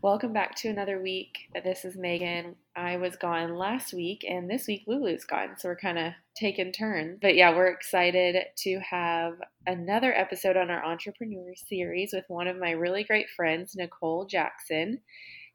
Welcome back to another week. This is Megan. I was gone last week, and this week Lulu's gone, so we're kind of taking turns. But yeah, we're excited to have another episode on our entrepreneur series with one of my really great friends, Nicole Jackson.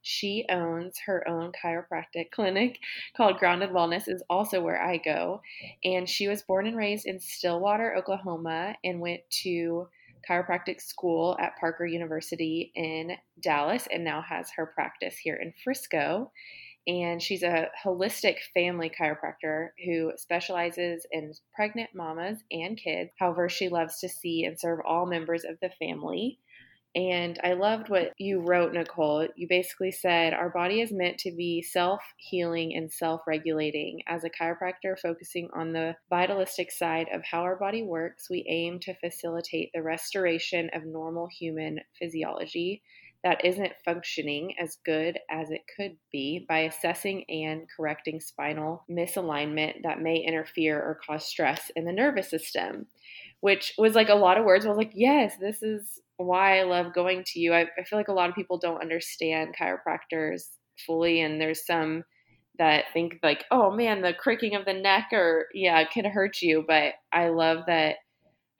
She owns her own chiropractic clinic called Grounded Wellness, is also where I go. And she was born and raised in Stillwater, Oklahoma, and went to chiropractic school at Parker University in Dallas and now has her practice here in Frisco. And she's a holistic family chiropractor who specializes in pregnant mamas and kids. However, she loves to see and serve all members of the family. And I loved what you wrote, Nicole. You basically said our body is meant to be self healing and self regulating. As a chiropractor focusing on the vitalistic side of how our body works, we aim to facilitate the restoration of normal human physiology that isn't functioning as good as it could be by assessing and correcting spinal misalignment that may interfere or cause stress in the nervous system, which was like a lot of words. I was like, yes, this is why I love going to you. I, I feel like a lot of people don't understand chiropractors fully, and there's some that think like, oh man, the cricking of the neck or yeah, it can hurt you. But I love that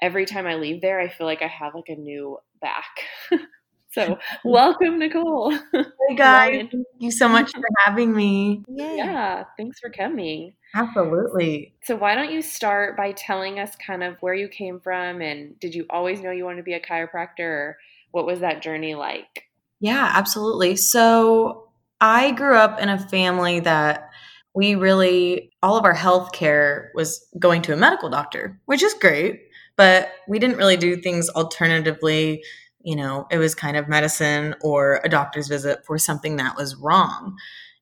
every time I leave there, I feel like I have like a new back. so welcome, Nicole. Hey guys, thank you so much for having me. Yay. Yeah, thanks for coming. Absolutely. So, why don't you start by telling us kind of where you came from and did you always know you wanted to be a chiropractor or what was that journey like? Yeah, absolutely. So, I grew up in a family that we really, all of our health care was going to a medical doctor, which is great, but we didn't really do things alternatively. You know, it was kind of medicine or a doctor's visit for something that was wrong.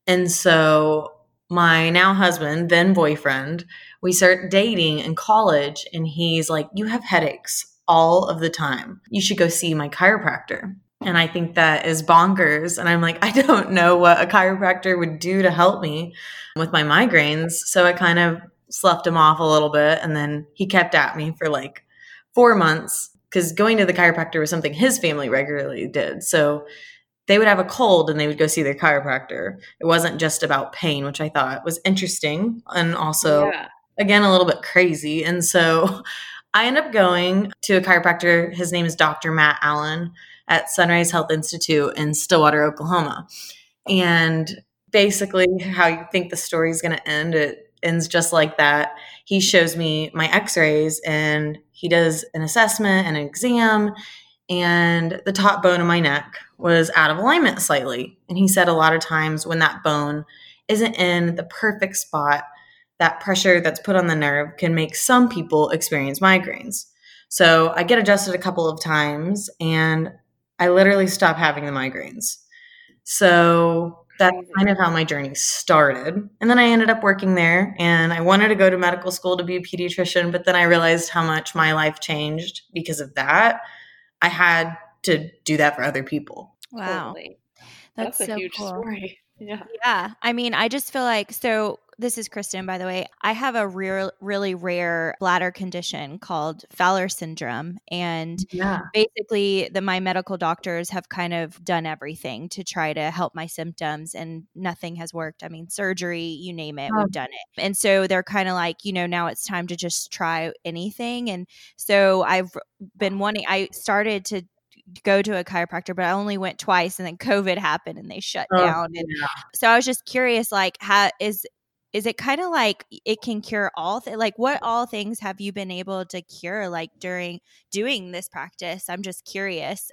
And so my now husband, then boyfriend, we start dating in college, and he's like, You have headaches all of the time. You should go see my chiropractor. And I think that is bonkers. And I'm like, I don't know what a chiropractor would do to help me with my migraines. So I kind of sloughed him off a little bit. And then he kept at me for like four months because going to the chiropractor was something his family regularly did. So they would have a cold and they would go see their chiropractor. It wasn't just about pain, which I thought was interesting and also, yeah. again, a little bit crazy. And so I end up going to a chiropractor. His name is Dr. Matt Allen at Sunrise Health Institute in Stillwater, Oklahoma. And basically, how you think the story is going to end, it ends just like that. He shows me my x rays and he does an assessment and an exam and the top bone of my neck was out of alignment slightly. And he said a lot of times when that bone isn't in the perfect spot, that pressure that's put on the nerve can make some people experience migraines. So I get adjusted a couple of times and I literally stop having the migraines. So that's kind of how my journey started. And then I ended up working there and I wanted to go to medical school to be a pediatrician, but then I realized how much my life changed because of that. I had to do that for other people. Wow. Totally. That's, That's, a so huge cool. story. Yeah. Yeah. I mean, I just feel like so this is Kristen, by the way. I have a real, really rare bladder condition called Fowler syndrome, and yeah. basically, the my medical doctors have kind of done everything to try to help my symptoms, and nothing has worked. I mean, surgery, you name it, oh. we've done it, and so they're kind of like, you know, now it's time to just try anything, and so I've been wanting. I started to go to a chiropractor, but I only went twice and then COVID happened and they shut oh, down. And yeah. so I was just curious, like, how is is it kind of like it can cure all th- like what all things have you been able to cure like during doing this practice i'm just curious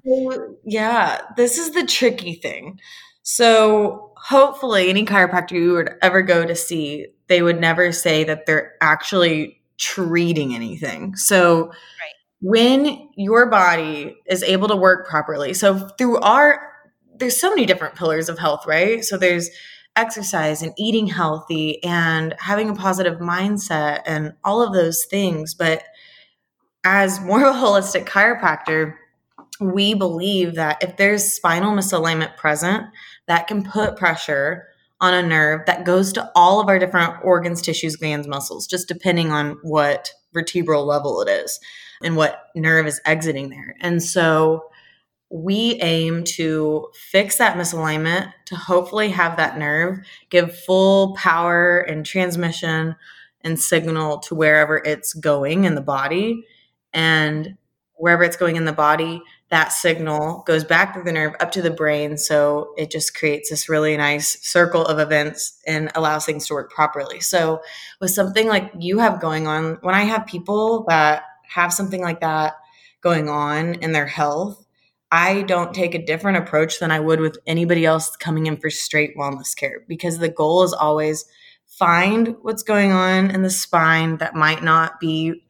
yeah this is the tricky thing so hopefully any chiropractor you would ever go to see they would never say that they're actually treating anything so right when your body is able to work properly. So through our there's so many different pillars of health, right? So there's exercise and eating healthy and having a positive mindset and all of those things. But as more of a holistic chiropractor, we believe that if there's spinal misalignment present, that can put pressure on a nerve that goes to all of our different organs, tissues, glands, muscles, just depending on what vertebral level it is and what nerve is exiting there. And so we aim to fix that misalignment to hopefully have that nerve give full power and transmission and signal to wherever it's going in the body. And wherever it's going in the body, that signal goes back through the nerve up to the brain. So it just creates this really nice circle of events and allows things to work properly. So, with something like you have going on, when I have people that have something like that going on in their health, I don't take a different approach than I would with anybody else coming in for straight wellness care because the goal is always find what's going on in the spine that might not be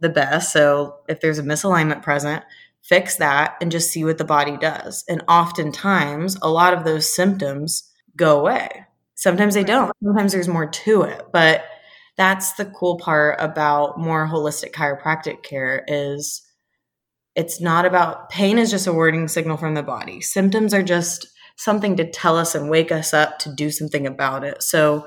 the best. So, if there's a misalignment present, fix that and just see what the body does. And oftentimes, a lot of those symptoms go away. Sometimes they don't. Sometimes there's more to it. But that's the cool part about more holistic chiropractic care is it's not about pain is just a warning signal from the body. Symptoms are just something to tell us and wake us up to do something about it. So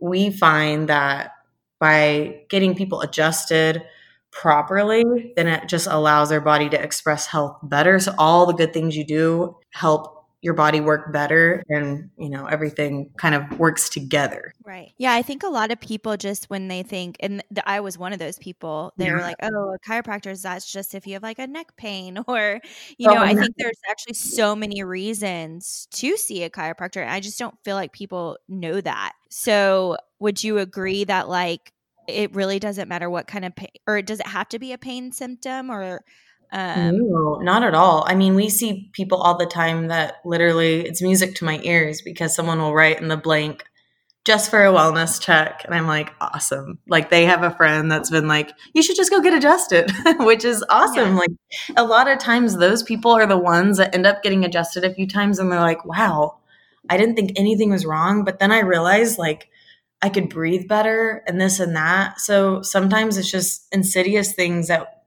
we find that by getting people adjusted, properly, then it just allows their body to express health better. So all the good things you do help your body work better and you know everything kind of works together right yeah i think a lot of people just when they think and th- i was one of those people they yeah. were like oh a chiropractor that's just if you have like a neck pain or you oh, know i think there's actually so many reasons to see a chiropractor i just don't feel like people know that so would you agree that like it really doesn't matter what kind of pain, or does it have to be a pain symptom or? Um, no, not at all. I mean, we see people all the time that literally it's music to my ears because someone will write in the blank just for a wellness check. And I'm like, awesome. Like they have a friend that's been like, you should just go get adjusted, which is awesome. Yeah. Like a lot of times those people are the ones that end up getting adjusted a few times and they're like, wow, I didn't think anything was wrong. But then I realized like I could breathe better and this and that. So sometimes it's just insidious things that,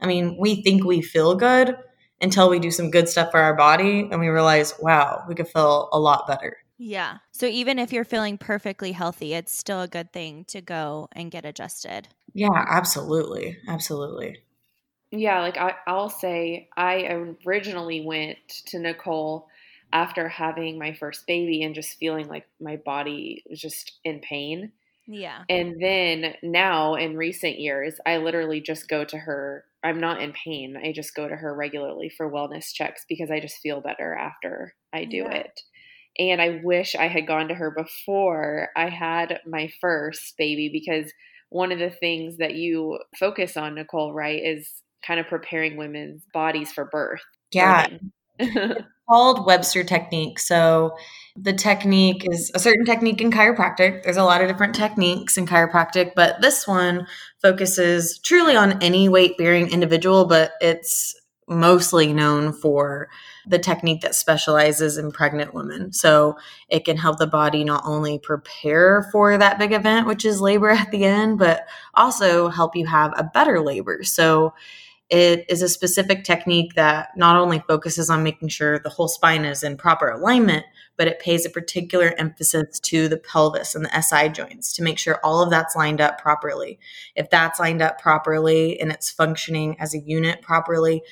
I mean, we think we feel good until we do some good stuff for our body and we realize, wow, we could feel a lot better. Yeah. So even if you're feeling perfectly healthy, it's still a good thing to go and get adjusted. Yeah, absolutely. Absolutely. Yeah, like I, I'll say, I originally went to Nicole after having my first baby and just feeling like my body was just in pain. Yeah. And then now in recent years, I literally just go to her. I'm not in pain. I just go to her regularly for wellness checks because I just feel better after I do yeah. it. And I wish I had gone to her before I had my first baby because one of the things that you focus on, Nicole, right, is kind of preparing women's bodies for birth. Yeah. called Webster technique. So the technique is a certain technique in chiropractic. There's a lot of different techniques in chiropractic, but this one focuses truly on any weight bearing individual, but it's mostly known for the technique that specializes in pregnant women. So it can help the body not only prepare for that big event, which is labor at the end, but also help you have a better labor. So it is a specific technique that not only focuses on making sure the whole spine is in proper alignment, but it pays a particular emphasis to the pelvis and the SI joints to make sure all of that's lined up properly. If that's lined up properly and it's functioning as a unit properly,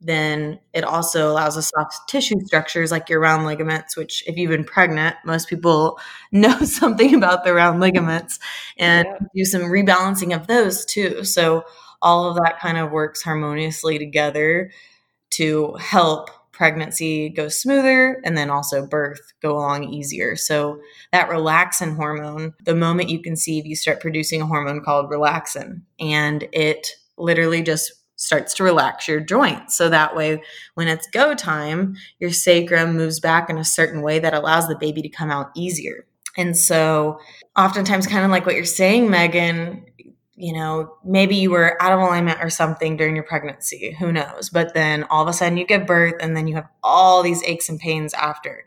then it also allows us soft tissue structures like your round ligaments, which, if you've been pregnant, most people know something about the round ligaments and yeah. do some rebalancing of those too. So, all of that kind of works harmoniously together to help pregnancy go smoother and then also birth go along easier. So that relaxin hormone, the moment you conceive, you start producing a hormone called relaxin and it literally just starts to relax your joints. So that way when it's go time, your sacrum moves back in a certain way that allows the baby to come out easier. And so oftentimes kind of like what you're saying Megan, you know, maybe you were out of alignment or something during your pregnancy, who knows? But then all of a sudden you give birth and then you have all these aches and pains after.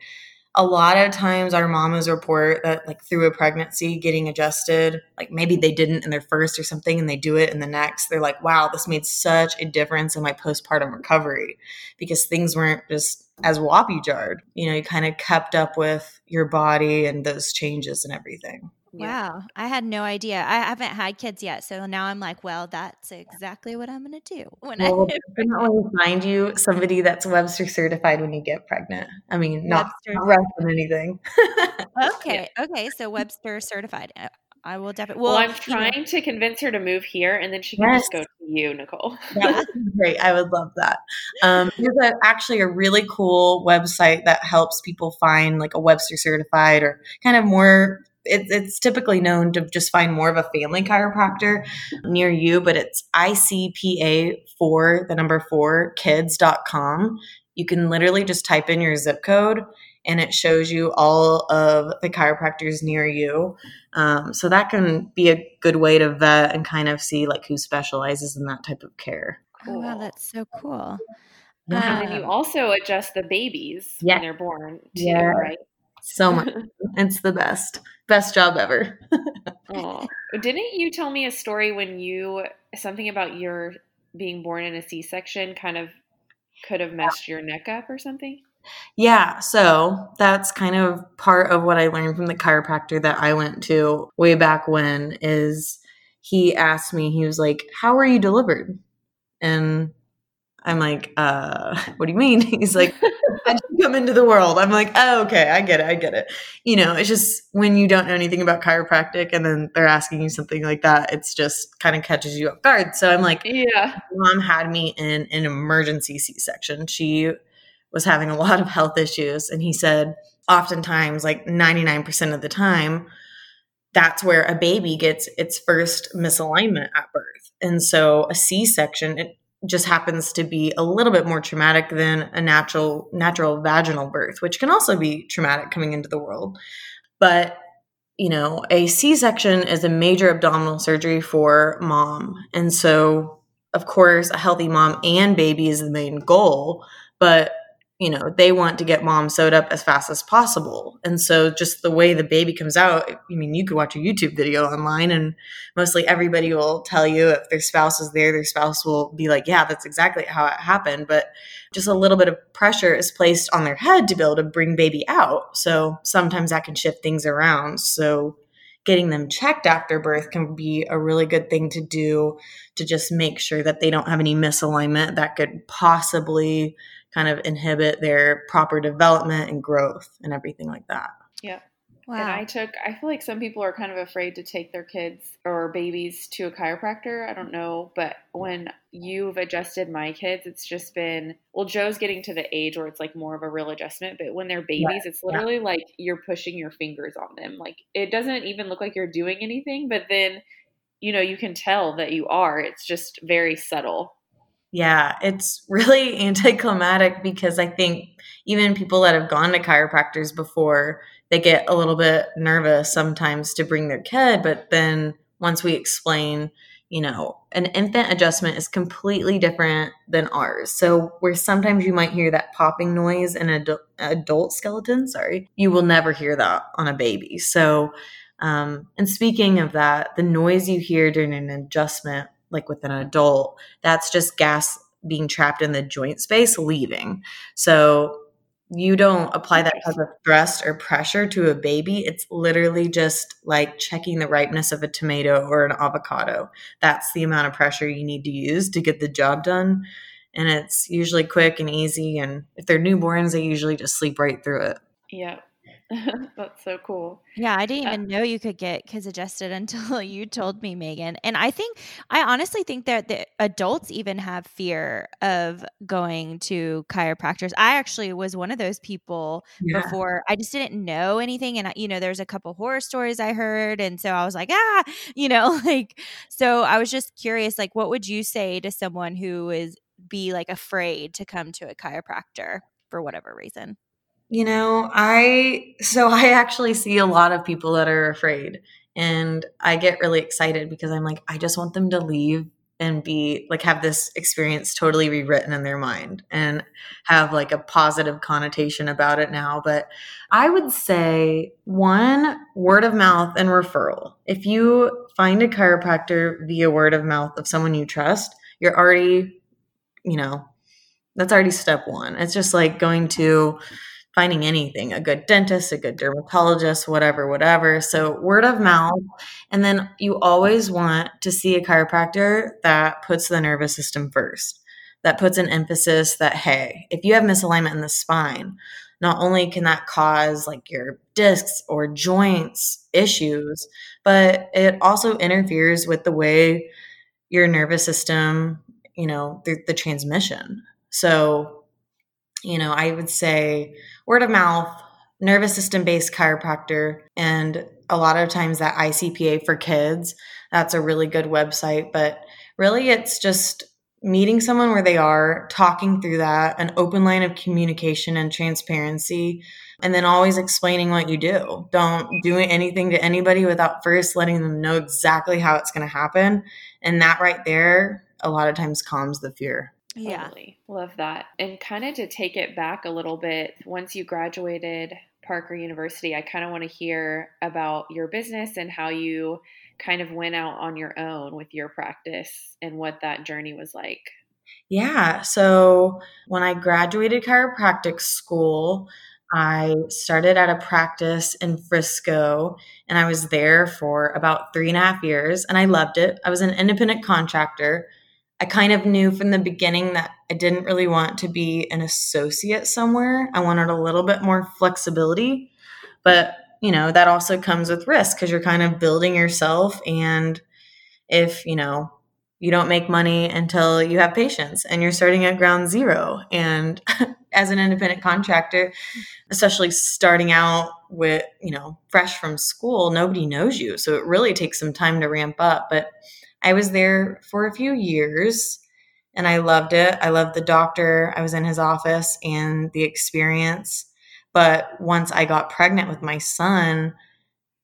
A lot of times our mamas report that like through a pregnancy getting adjusted, like maybe they didn't in their first or something and they do it in the next. They're like, wow, this made such a difference in my postpartum recovery because things weren't just as whoppy jarred. You know, you kind of kept up with your body and those changes and everything. Wow. I had no idea. I haven't had kids yet. So now I'm like, well, that's exactly what I'm going to do. When well, I definitely find you somebody that's Webster certified when you get pregnant. I mean, not, not rough anything. okay. Okay. So Webster certified. Uh, I will definitely. Well, well I'm trying you know. to convince her to move here, and then she can yes. just go to you, Nicole. that would great. I would love that. Um, there's a, actually a really cool website that helps people find like a Webster certified or kind of more it, it's typically known to just find more of a family chiropractor near you, but it's ICPA for the number four kids.com. You can literally just type in your zip code and it shows you all of the chiropractors near you. Um, so that can be a good way to vet and kind of see like who specializes in that type of care. Cool. Oh, wow, that's so cool. Yeah. and then you um, also adjust the babies yeah. when they're born too, yeah. right? So much. it's the best. Best job ever. oh. Didn't you tell me a story when you something about your being born in a C-section kind of could have messed your neck up or something? Yeah, so that's kind of part of what I learned from the chiropractor that I went to way back when is he asked me he was like, "How were you delivered?" And I'm like, uh, what do you mean? He's like, how did you come into the world? I'm like, oh, okay, I get it, I get it. You know, it's just when you don't know anything about chiropractic and then they're asking you something like that, it's just kind of catches you off guard. So I'm like, yeah. Mom had me in an emergency C section. She was having a lot of health issues. And he said, oftentimes, like 99% of the time, that's where a baby gets its first misalignment at birth. And so a C section, it just happens to be a little bit more traumatic than a natural natural vaginal birth, which can also be traumatic coming into the world. But you know, a C-section is a major abdominal surgery for mom. And so, of course, a healthy mom and baby is the main goal, but you know, they want to get mom sewed up as fast as possible. And so just the way the baby comes out, I mean, you could watch a YouTube video online and mostly everybody will tell you if their spouse is there, their spouse will be like, yeah, that's exactly how it happened. But just a little bit of pressure is placed on their head to be able to bring baby out. So sometimes that can shift things around. So getting them checked after birth can be a really good thing to do to just make sure that they don't have any misalignment that could possibly kind of inhibit their proper development and growth and everything like that. Yeah. Wow. And I took, I feel like some people are kind of afraid to take their kids or babies to a chiropractor. I don't know. But when you've adjusted my kids, it's just been, well, Joe's getting to the age where it's like more of a real adjustment. But when they're babies, it's literally yeah. like you're pushing your fingers on them. Like it doesn't even look like you're doing anything. But then, you know, you can tell that you are. It's just very subtle. Yeah, it's really anticlimactic because I think even people that have gone to chiropractors before, they get a little bit nervous sometimes to bring their kid. But then once we explain, you know, an infant adjustment is completely different than ours. So where sometimes you might hear that popping noise in an adult, adult skeleton, sorry, you will never hear that on a baby. So, um, and speaking of that, the noise you hear during an adjustment like with an adult, that's just gas being trapped in the joint space leaving. So you don't apply that type of thrust or pressure to a baby. It's literally just like checking the ripeness of a tomato or an avocado. That's the amount of pressure you need to use to get the job done. And it's usually quick and easy. And if they're newborns, they usually just sleep right through it. Yeah. That's so cool. Yeah, I didn't even know you could get kids adjusted until you told me, Megan. And I think, I honestly think that the adults even have fear of going to chiropractors. I actually was one of those people yeah. before. I just didn't know anything. And, you know, there's a couple horror stories I heard. And so I was like, ah, you know, like, so I was just curious, like, what would you say to someone who is be like afraid to come to a chiropractor for whatever reason? You know, I so I actually see a lot of people that are afraid. And I get really excited because I'm like, I just want them to leave and be like have this experience totally rewritten in their mind and have like a positive connotation about it now but i would say one word of mouth and referral if you find a chiropractor via word of mouth of someone you trust you're already you know that's already step one it's just like going to finding anything a good dentist, a good dermatologist, whatever, whatever. So, word of mouth. And then you always want to see a chiropractor that puts the nervous system first, that puts an emphasis that, hey, if you have misalignment in the spine, not only can that cause like your discs or joints issues, but it also interferes with the way your nervous system, you know, the, the transmission. So, you know, I would say word of mouth, nervous system based chiropractor, and a lot of times that ICPA for kids. That's a really good website, but really it's just meeting someone where they are, talking through that, an open line of communication and transparency, and then always explaining what you do. Don't do anything to anybody without first letting them know exactly how it's going to happen. And that right there, a lot of times calms the fear. Yeah. Totally. Love that. And kind of to take it back a little bit, once you graduated Parker University, I kind of want to hear about your business and how you kind of went out on your own with your practice and what that journey was like. Yeah. So when I graduated chiropractic school, I started at a practice in Frisco and I was there for about three and a half years and I loved it. I was an independent contractor. I kind of knew from the beginning that I didn't really want to be an associate somewhere. I wanted a little bit more flexibility, but you know, that also comes with risk because you're kind of building yourself. And if, you know, you don't make money until you have patients and you're starting at ground zero. And as an independent contractor, especially starting out with, you know, fresh from school, nobody knows you. So it really takes some time to ramp up. But I was there for a few years and I loved it. I loved the doctor. I was in his office and the experience. But once I got pregnant with my son,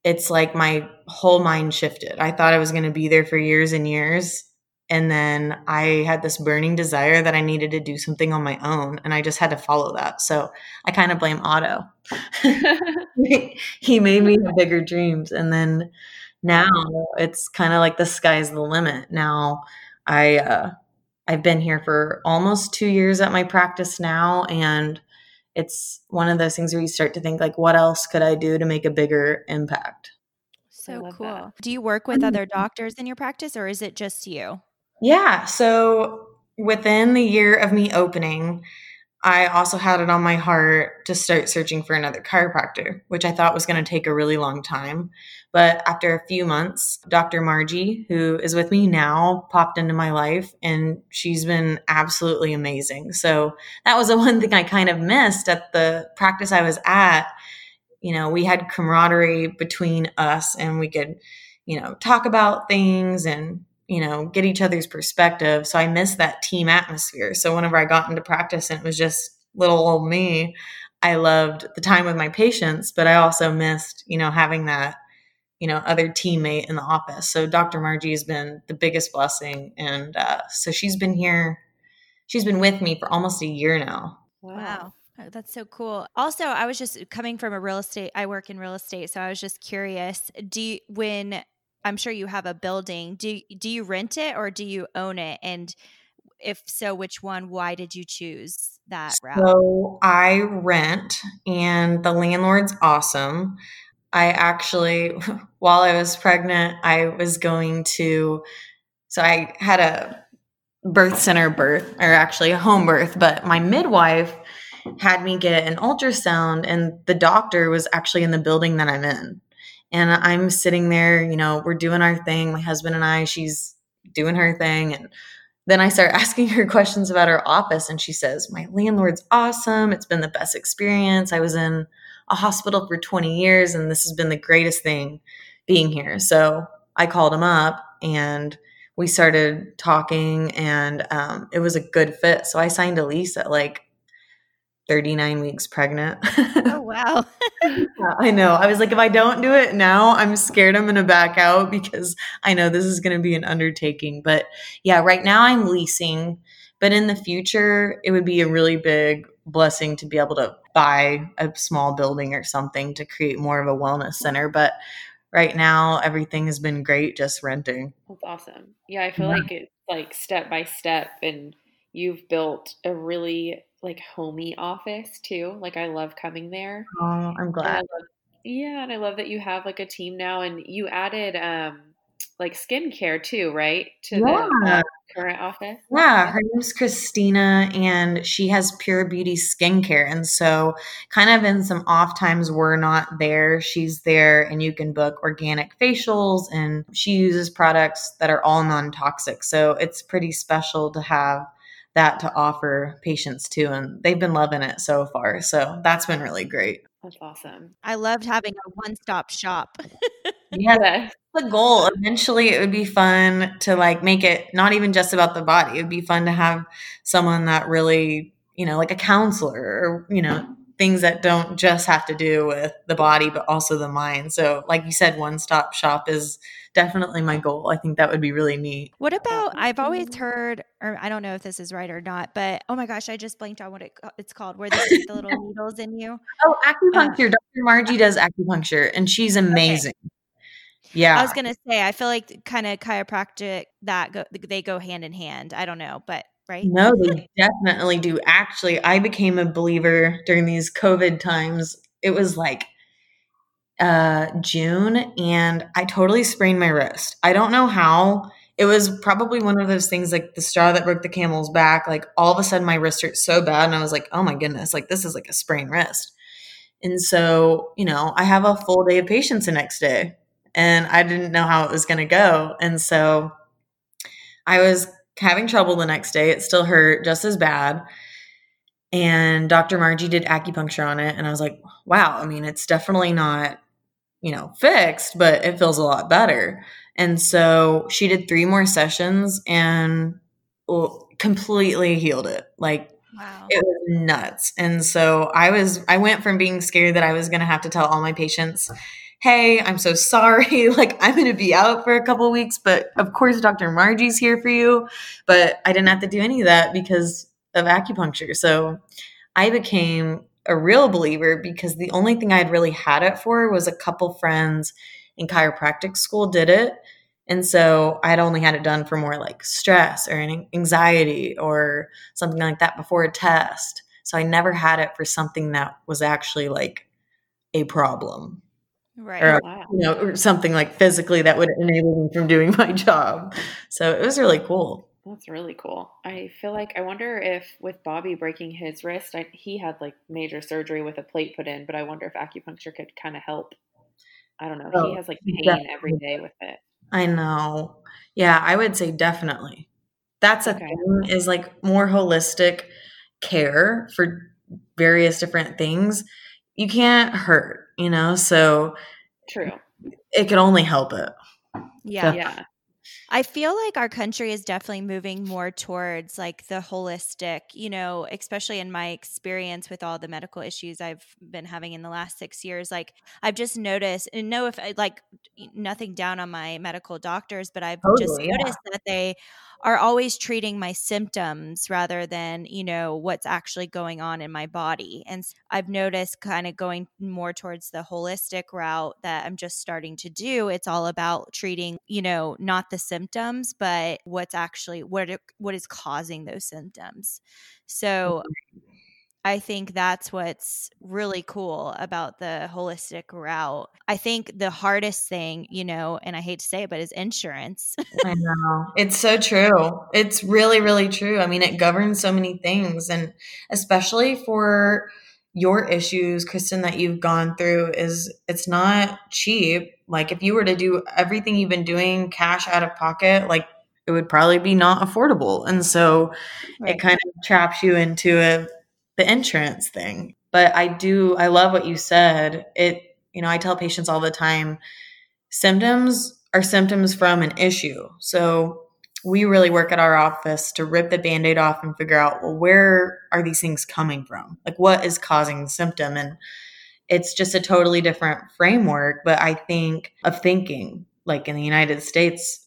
it's like my whole mind shifted. I thought I was going to be there for years and years. And then I had this burning desire that I needed to do something on my own. And I just had to follow that. So I kind of blame Otto. he made me have bigger dreams. And then now it's kind of like the sky's the limit. Now I uh, I've been here for almost two years at my practice now, and it's one of those things where you start to think like, what else could I do to make a bigger impact? So cool. That. Do you work with other doctors in your practice, or is it just you? Yeah. So within the year of me opening, I also had it on my heart to start searching for another chiropractor, which I thought was going to take a really long time. But after a few months, Dr. Margie, who is with me now, popped into my life and she's been absolutely amazing. So that was the one thing I kind of missed at the practice I was at. You know, we had camaraderie between us and we could, you know, talk about things and you know, get each other's perspective. So I missed that team atmosphere. So whenever I got into practice and it was just little old me, I loved the time with my patients, but I also missed, you know, having that, you know, other teammate in the office. So Dr. Margie has been the biggest blessing. And uh, so she's been here, she's been with me for almost a year now. Wow. wow. Oh, that's so cool. Also, I was just coming from a real estate, I work in real estate. So I was just curious, do you, when I'm sure you have a building. Do do you rent it or do you own it? And if so, which one? Why did you choose that route? So I rent, and the landlord's awesome. I actually, while I was pregnant, I was going to. So I had a birth center birth, or actually a home birth, but my midwife had me get an ultrasound, and the doctor was actually in the building that I'm in. And I'm sitting there, you know, we're doing our thing, my husband and I, she's doing her thing. And then I start asking her questions about her office, and she says, My landlord's awesome. It's been the best experience. I was in a hospital for 20 years, and this has been the greatest thing being here. So I called him up and we started talking, and um, it was a good fit. So I signed a lease at like 39 weeks pregnant. oh, wow. I know. I was like, if I don't do it now, I'm scared I'm going to back out because I know this is going to be an undertaking. But yeah, right now I'm leasing. But in the future, it would be a really big blessing to be able to buy a small building or something to create more of a wellness center. But right now, everything has been great just renting. That's awesome. Yeah, I feel yeah. like it's like step by step and you've built a really like homey office too. Like I love coming there. Oh, I'm glad. And love, yeah, and I love that you have like a team now, and you added um like skincare too, right? To yeah. the uh, current office. Yeah, her name's Christina, and she has Pure Beauty skincare, and so kind of in some off times we're not there, she's there, and you can book organic facials, and she uses products that are all non toxic, so it's pretty special to have that to offer patients too. And they've been loving it so far. So that's been really great. That's awesome. I loved having a one stop shop. yeah. The goal eventually it would be fun to like make it not even just about the body. It would be fun to have someone that really, you know, like a counselor or, you know, things that don't just have to do with the body but also the mind. So like you said one stop shop is definitely my goal. I think that would be really neat. What about I've always heard or I don't know if this is right or not, but oh my gosh, I just blanked on what it, it's called where they stick the little needles in you. Oh, acupuncture. Uh, Dr. Margie does acupuncture and she's amazing. Okay. Yeah. I was going to say I feel like kind of chiropractic that go they go hand in hand. I don't know, but right? No, they definitely do. Actually, I became a believer during these COVID times. It was like uh June and I totally sprained my wrist. I don't know how. It was probably one of those things like the straw that broke the camel's back. Like all of a sudden my wrist hurt so bad and I was like, "Oh my goodness, like this is like a sprained wrist." And so, you know, I have a full day of patients the next day and I didn't know how it was going to go. And so I was having trouble the next day. It still hurt just as bad. And Dr. Margie did acupuncture on it. And I was like, wow, I mean, it's definitely not you know, fixed, but it feels a lot better. And so she did three more sessions and completely healed it. Like wow. it was nuts. And so I was I went from being scared that I was going to have to tell all my patients, "Hey, I'm so sorry. like I'm going to be out for a couple weeks, but of course Dr. Margie's here for you." But I didn't have to do any of that because of acupuncture. So I became a real believer because the only thing I'd really had it for was a couple friends in chiropractic school did it. And so I'd only had it done for more like stress or anxiety or something like that before a test. So I never had it for something that was actually like a problem. Right. Or, wow. you know, or something like physically that would enable me from doing my job. So it was really cool. That's really cool. I feel like I wonder if with Bobby breaking his wrist, I, he had like major surgery with a plate put in, but I wonder if acupuncture could kind of help. I don't know. Oh, he has like pain definitely. every day with it. I know. Yeah, I would say definitely. That's a okay. thing is like more holistic care for various different things. You can't hurt, you know? So True. It can only help it. Yeah. So, yeah. I feel like our country is definitely moving more towards like the holistic, you know, especially in my experience with all the medical issues I've been having in the last six years. Like, I've just noticed, and know if like nothing down on my medical doctors, but I've totally, just noticed yeah. that they are always treating my symptoms rather than, you know, what's actually going on in my body. And I've noticed kind of going more towards the holistic route that I'm just starting to do. It's all about treating, you know, not the symptoms, but what's actually what what is causing those symptoms. So mm-hmm. I think that's what's really cool about the holistic route. I think the hardest thing, you know, and I hate to say it, but is insurance. I know. It's so true. It's really, really true. I mean, it governs so many things. And especially for your issues, Kristen, that you've gone through, is it's not cheap. Like, if you were to do everything you've been doing cash out of pocket, like, it would probably be not affordable. And so right. it kind of traps you into a the insurance thing. But I do, I love what you said. It, you know, I tell patients all the time symptoms are symptoms from an issue. So we really work at our office to rip the band aid off and figure out, well, where are these things coming from? Like, what is causing the symptom? And it's just a totally different framework, but I think of thinking like in the United States,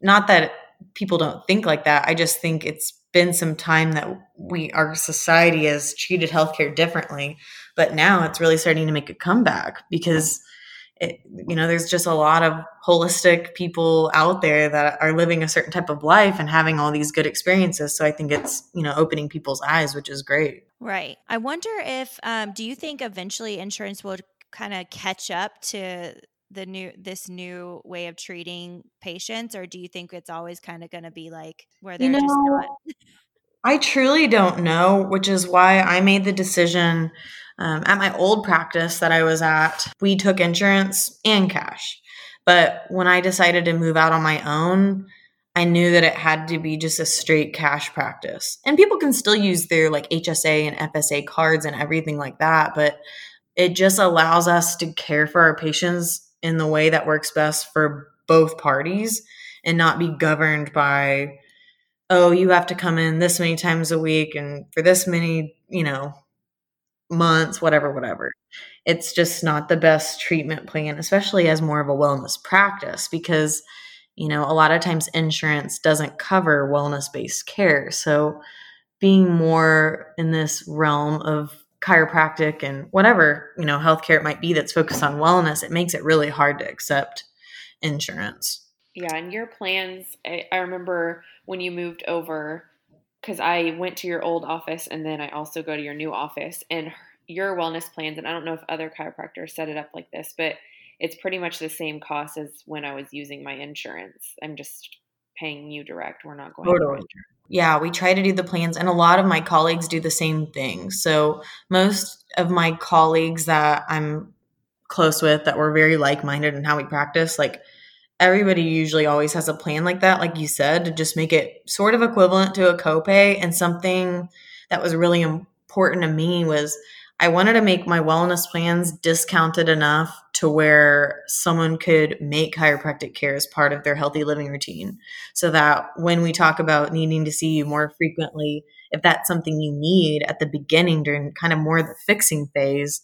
not that people don't think like that. I just think it's been some time that we our society has treated healthcare differently, but now it's really starting to make a comeback because it, you know there's just a lot of holistic people out there that are living a certain type of life and having all these good experiences. So i think it's you know opening people's eyes which is great. Right. I wonder if um, do you think eventually insurance will kind of catch up to the new this new way of treating patients or do you think it's always kind of going to be like where they're you know, just not I truly don't know, which is why I made the decision um, at my old practice that I was at. We took insurance and cash. But when I decided to move out on my own, I knew that it had to be just a straight cash practice. And people can still use their like HSA and FSA cards and everything like that, but it just allows us to care for our patients in the way that works best for both parties and not be governed by oh you have to come in this many times a week and for this many you know months whatever whatever. It's just not the best treatment plan especially as more of a wellness practice because you know a lot of times insurance doesn't cover wellness based care. So being more in this realm of chiropractic and whatever you know healthcare it might be that's focused on wellness it makes it really hard to accept insurance. Yeah and your plans i, I remember when you moved over because i went to your old office and then i also go to your new office and your wellness plans and i don't know if other chiropractors set it up like this but it's pretty much the same cost as when i was using my insurance. I'm just paying you direct we're not going totally yeah, we try to do the plans, and a lot of my colleagues do the same thing. So, most of my colleagues that I'm close with that we're very like minded in how we practice, like everybody usually always has a plan like that, like you said, to just make it sort of equivalent to a copay. And something that was really important to me was I wanted to make my wellness plans discounted enough to where someone could make chiropractic care as part of their healthy living routine. So that when we talk about needing to see you more frequently, if that's something you need at the beginning during kind of more the fixing phase,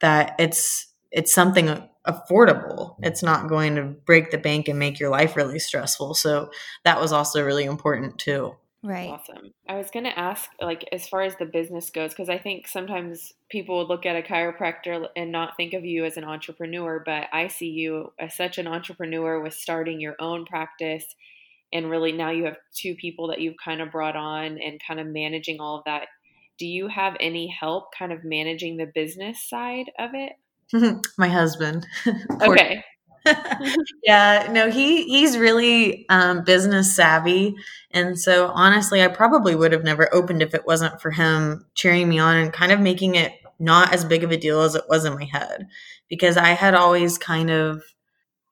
that it's it's something affordable. It's not going to break the bank and make your life really stressful. So that was also really important too. Right. Awesome. I was going to ask, like, as far as the business goes, because I think sometimes people would look at a chiropractor and not think of you as an entrepreneur, but I see you as such an entrepreneur with starting your own practice. And really, now you have two people that you've kind of brought on and kind of managing all of that. Do you have any help kind of managing the business side of it? My husband. okay. yeah, no, he he's really um, business savvy, and so honestly, I probably would have never opened if it wasn't for him cheering me on and kind of making it not as big of a deal as it was in my head, because I had always kind of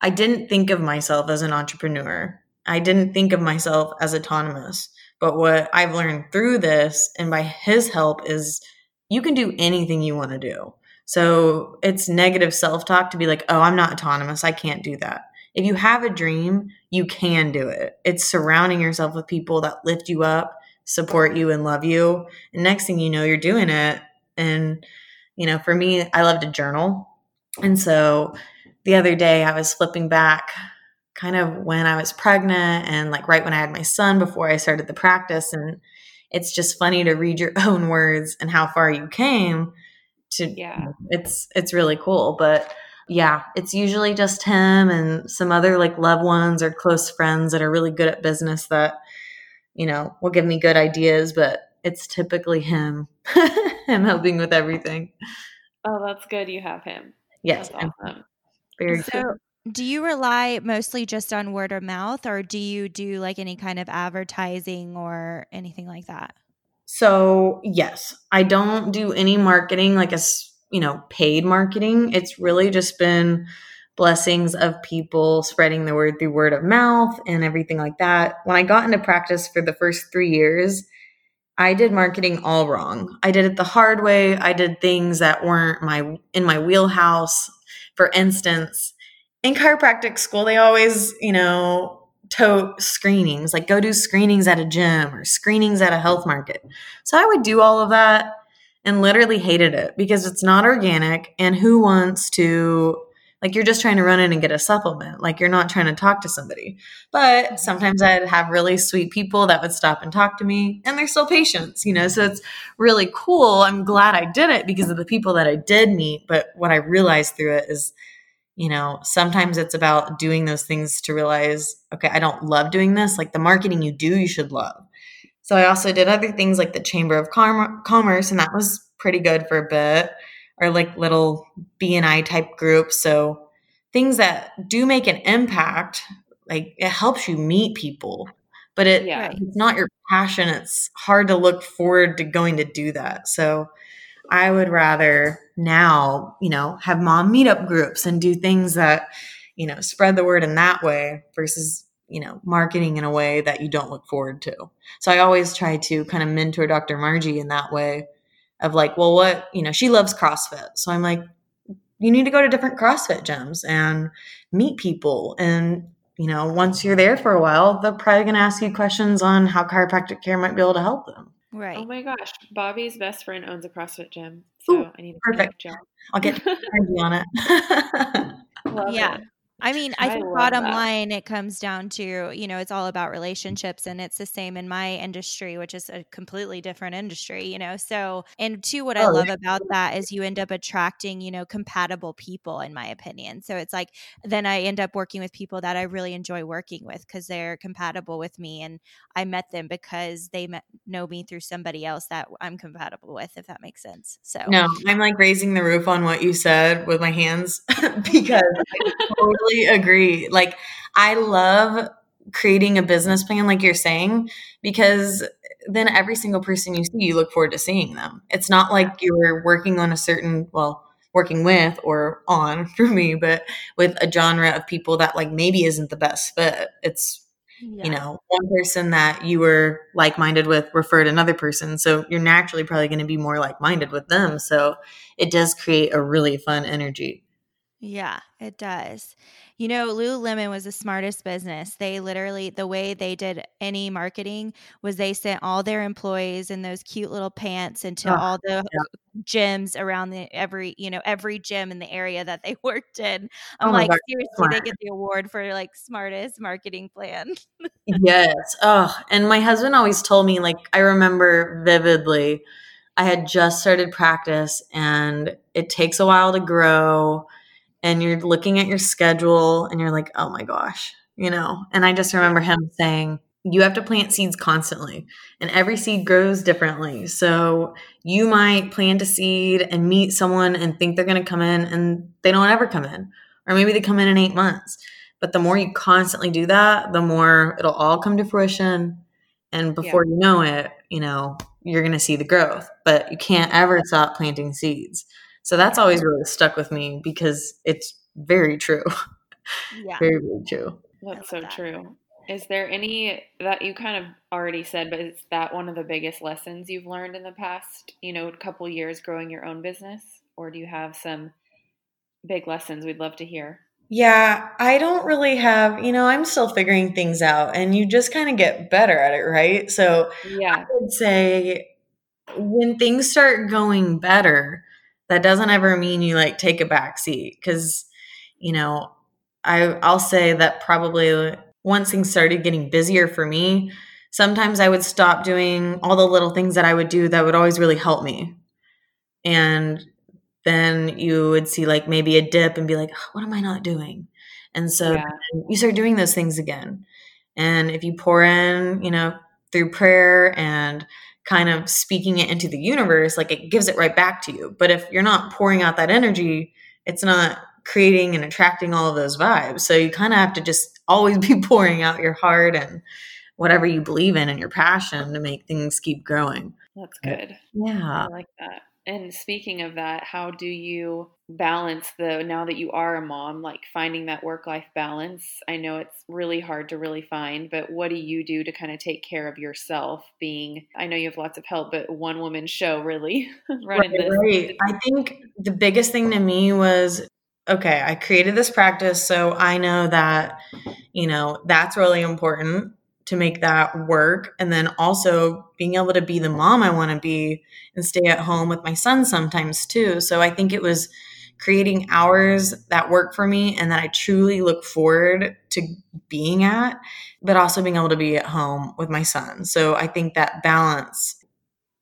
I didn't think of myself as an entrepreneur. I didn't think of myself as autonomous. But what I've learned through this and by his help is you can do anything you want to do. So it's negative self talk to be like, oh, I'm not autonomous. I can't do that. If you have a dream, you can do it. It's surrounding yourself with people that lift you up, support you, and love you. And next thing you know, you're doing it. And, you know, for me, I love to journal. And so the other day I was flipping back kind of when I was pregnant and like right when I had my son before I started the practice. And it's just funny to read your own words and how far you came to yeah. it's it's really cool but yeah it's usually just him and some other like loved ones or close friends that are really good at business that you know will give me good ideas but it's typically him him helping with everything. Oh that's good you have him. Yes awesome. very so good. do you rely mostly just on word of mouth or do you do like any kind of advertising or anything like that so, yes, I don't do any marketing like a, you know, paid marketing. It's really just been blessings of people spreading the word through word of mouth and everything like that. When I got into practice for the first 3 years, I did marketing all wrong. I did it the hard way. I did things that weren't my in my wheelhouse. For instance, in chiropractic school, they always, you know, tote screenings, like go do screenings at a gym or screenings at a health market. So I would do all of that and literally hated it because it's not organic. And who wants to, like, you're just trying to run in and get a supplement. Like, you're not trying to talk to somebody. But sometimes I'd have really sweet people that would stop and talk to me, and they're still patients, you know? So it's really cool. I'm glad I did it because of the people that I did meet. But what I realized through it is, you know, sometimes it's about doing those things to realize, okay, I don't love doing this. Like the marketing you do, you should love. So I also did other things like the Chamber of Com- Commerce, and that was pretty good for a bit, or like little BNI type groups. So things that do make an impact, like it helps you meet people, but it yeah. it's not your passion. It's hard to look forward to going to do that. So I would rather now, you know, have mom meetup groups and do things that, you know, spread the word in that way versus, you know, marketing in a way that you don't look forward to. So I always try to kind of mentor Dr. Margie in that way of like, well, what, you know, she loves CrossFit. So I'm like, you need to go to different CrossFit gyms and meet people. And, you know, once you're there for a while, they're probably going to ask you questions on how chiropractic care might be able to help them. Oh right. Oh my gosh. Bobby's best friend owns a CrossFit gym. So Ooh, I need to perfect. Job. I'll get on it. yeah. It. I mean, I, I think bottom that. line, it comes down to, you know, it's all about relationships. And it's the same in my industry, which is a completely different industry, you know. So, and two, what oh, I love yeah. about that is you end up attracting, you know, compatible people, in my opinion. So it's like, then I end up working with people that I really enjoy working with because they're compatible with me. And I met them because they met, know me through somebody else that I'm compatible with, if that makes sense. So, no, I'm like raising the roof on what you said with my hands because I totally totally agree. Like, I love creating a business plan, like you're saying, because then every single person you see, you look forward to seeing them. It's not like you're working on a certain, well, working with or on for me, but with a genre of people that like maybe isn't the best fit. It's yeah. you know, one person that you were like minded with referred another person. So you're naturally probably going to be more like minded with them. So it does create a really fun energy. Yeah, it does. You know, Lululemon was the smartest business. They literally, the way they did any marketing was they sent all their employees in those cute little pants into oh, all the yeah. gyms around the every, you know, every gym in the area that they worked in. I'm oh like, God, seriously, smart. they get the award for like smartest marketing plan. yes. Oh, and my husband always told me, like, I remember vividly, I had just started practice and it takes a while to grow and you're looking at your schedule and you're like, oh my gosh, you know? And I just remember him saying, you have to plant seeds constantly and every seed grows differently. So you might plant a seed and meet someone and think they're going to come in and they don't ever come in, or maybe they come in in eight months. But the more you constantly do that, the more it'll all come to fruition. And before yeah. you know it, you know, you're going to see the growth, but you can't ever stop planting seeds. So that's always really stuck with me because it's very true. Yeah. very, very true. That's so that. true. Is there any that you kind of already said, but is that one of the biggest lessons you've learned in the past, you know, couple years growing your own business? Or do you have some big lessons we'd love to hear? Yeah, I don't really have, you know, I'm still figuring things out and you just kind of get better at it, right? So yeah. I would say when things start going better, that doesn't ever mean you like take a back seat because you know I I'll say that probably once things started getting busier for me, sometimes I would stop doing all the little things that I would do that would always really help me. And then you would see like maybe a dip and be like, what am I not doing? And so yeah. you start doing those things again. And if you pour in, you know, through prayer and kind of speaking it into the universe, like it gives it right back to you. But if you're not pouring out that energy, it's not creating and attracting all of those vibes. So you kind of have to just always be pouring out your heart and whatever you believe in and your passion to make things keep growing. That's good. Yeah. I like that. And speaking of that, how do you balance the now that you are a mom, like finding that work life balance? I know it's really hard to really find, but what do you do to kind of take care of yourself? Being, I know you have lots of help, but one woman show really running right, this. Right. I think the biggest thing to me was okay, I created this practice, so I know that, you know, that's really important to make that work. And then also being able to be the mom I want to be and stay at home with my son sometimes too. So I think it was creating hours that work for me and that I truly look forward to being at, but also being able to be at home with my son. So I think that balance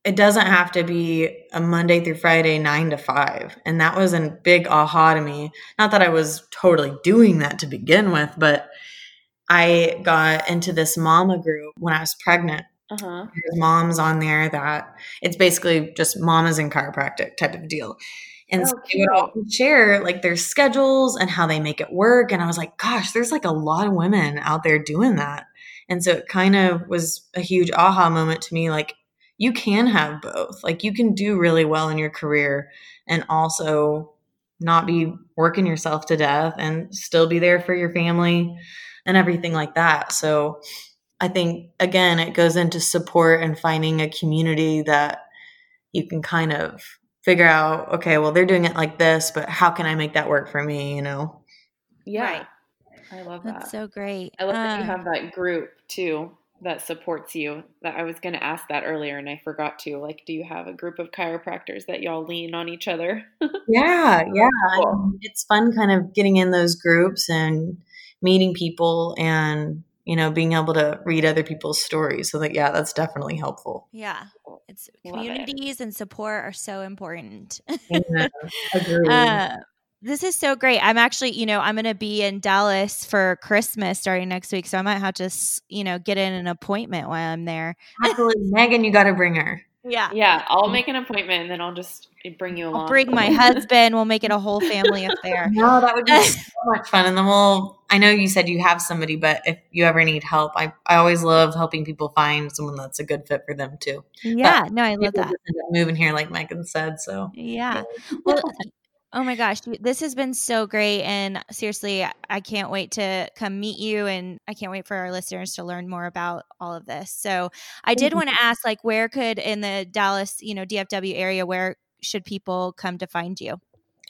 it doesn't have to be a Monday through Friday, nine to five. And that was a big aha to me. Not that I was totally doing that to begin with, but I got into this mama group when I was pregnant. Uh-huh. There's moms on there that it's basically just mamas in chiropractic type of deal. And oh, so they would all share like their schedules and how they make it work. And I was like, gosh, there's like a lot of women out there doing that. And so it kind of was a huge aha moment to me like, you can have both. Like you can do really well in your career and also not be working yourself to death and still be there for your family and everything like that. So I think again it goes into support and finding a community that you can kind of figure out okay, well they're doing it like this, but how can I make that work for me, you know? Yeah. Right. I love that. That's so great. I love um, that you have that group too that supports you that i was going to ask that earlier and i forgot to like do you have a group of chiropractors that y'all lean on each other yeah yeah cool. it's fun kind of getting in those groups and meeting people and you know being able to read other people's stories so that yeah that's definitely helpful yeah it's communities it. and support are so important yeah, uh, this is so great. I'm actually, you know, I'm going to be in Dallas for Christmas starting next week. So I might have to, you know, get in an appointment while I'm there. Absolutely. Megan, you got to bring her. Yeah. Yeah. I'll make an appointment and then I'll just bring you along. I'll bring my husband. We'll make it a whole family affair. no, that would be so much fun. And then we'll, I know you said you have somebody, but if you ever need help, I, I always love helping people find someone that's a good fit for them too. Yeah. But no, I love that. Moving here, like Megan said. So, yeah. Well, Oh my gosh, this has been so great. And seriously, I can't wait to come meet you. And I can't wait for our listeners to learn more about all of this. So I did mm-hmm. want to ask, like, where could in the Dallas, you know, DFW area, where should people come to find you?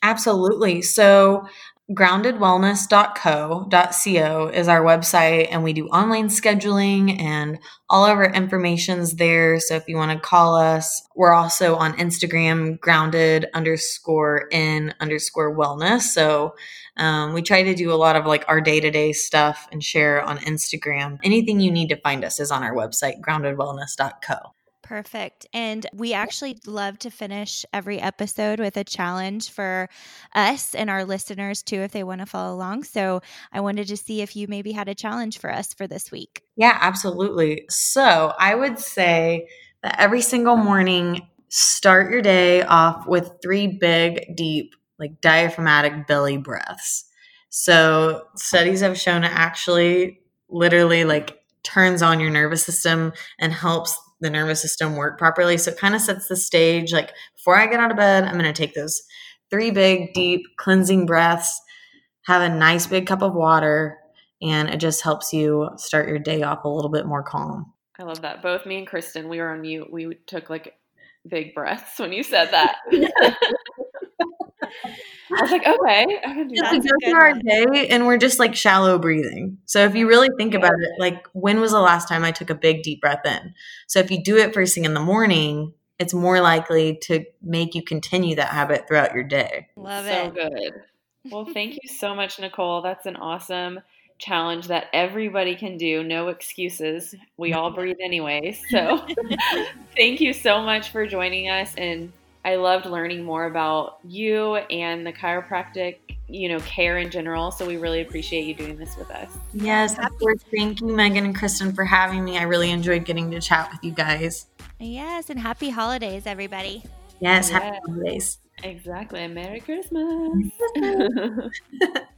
Absolutely. So groundedwellness.co.co is our website and we do online scheduling and all of our information's there. So if you want to call us we're also on instagram grounded underscore in underscore wellness. So um, we try to do a lot of like our day-to-day stuff and share on instagram. Anything you need to find us is on our website groundedwellness.co Perfect. And we actually love to finish every episode with a challenge for us and our listeners too, if they want to follow along. So I wanted to see if you maybe had a challenge for us for this week. Yeah, absolutely. So I would say that every single morning, start your day off with three big, deep, like diaphragmatic belly breaths. So studies have shown it actually literally like turns on your nervous system and helps the nervous system work properly. So it kind of sets the stage like before I get out of bed, I'm going to take those three big, deep cleansing breaths, have a nice big cup of water, and it just helps you start your day off a little bit more calm. I love that. Both me and Kristen, we were on mute. We took like big breaths when you said that. I was like, okay, I can do that. Go through our day, and we're just like shallow breathing. So if you really think about it, like when was the last time I took a big deep breath in? So if you do it first thing in the morning, it's more likely to make you continue that habit throughout your day. Love so it. So good. Well, thank you so much, Nicole. That's an awesome challenge that everybody can do. No excuses. We all breathe anyway. So thank you so much for joining us and I loved learning more about you and the chiropractic, you know, care in general. So we really appreciate you doing this with us. Yes, of course. Thank you, Megan and Kristen, for having me. I really enjoyed getting to chat with you guys. Yes, and happy holidays, everybody. Yes, happy holidays. Exactly. Merry Christmas.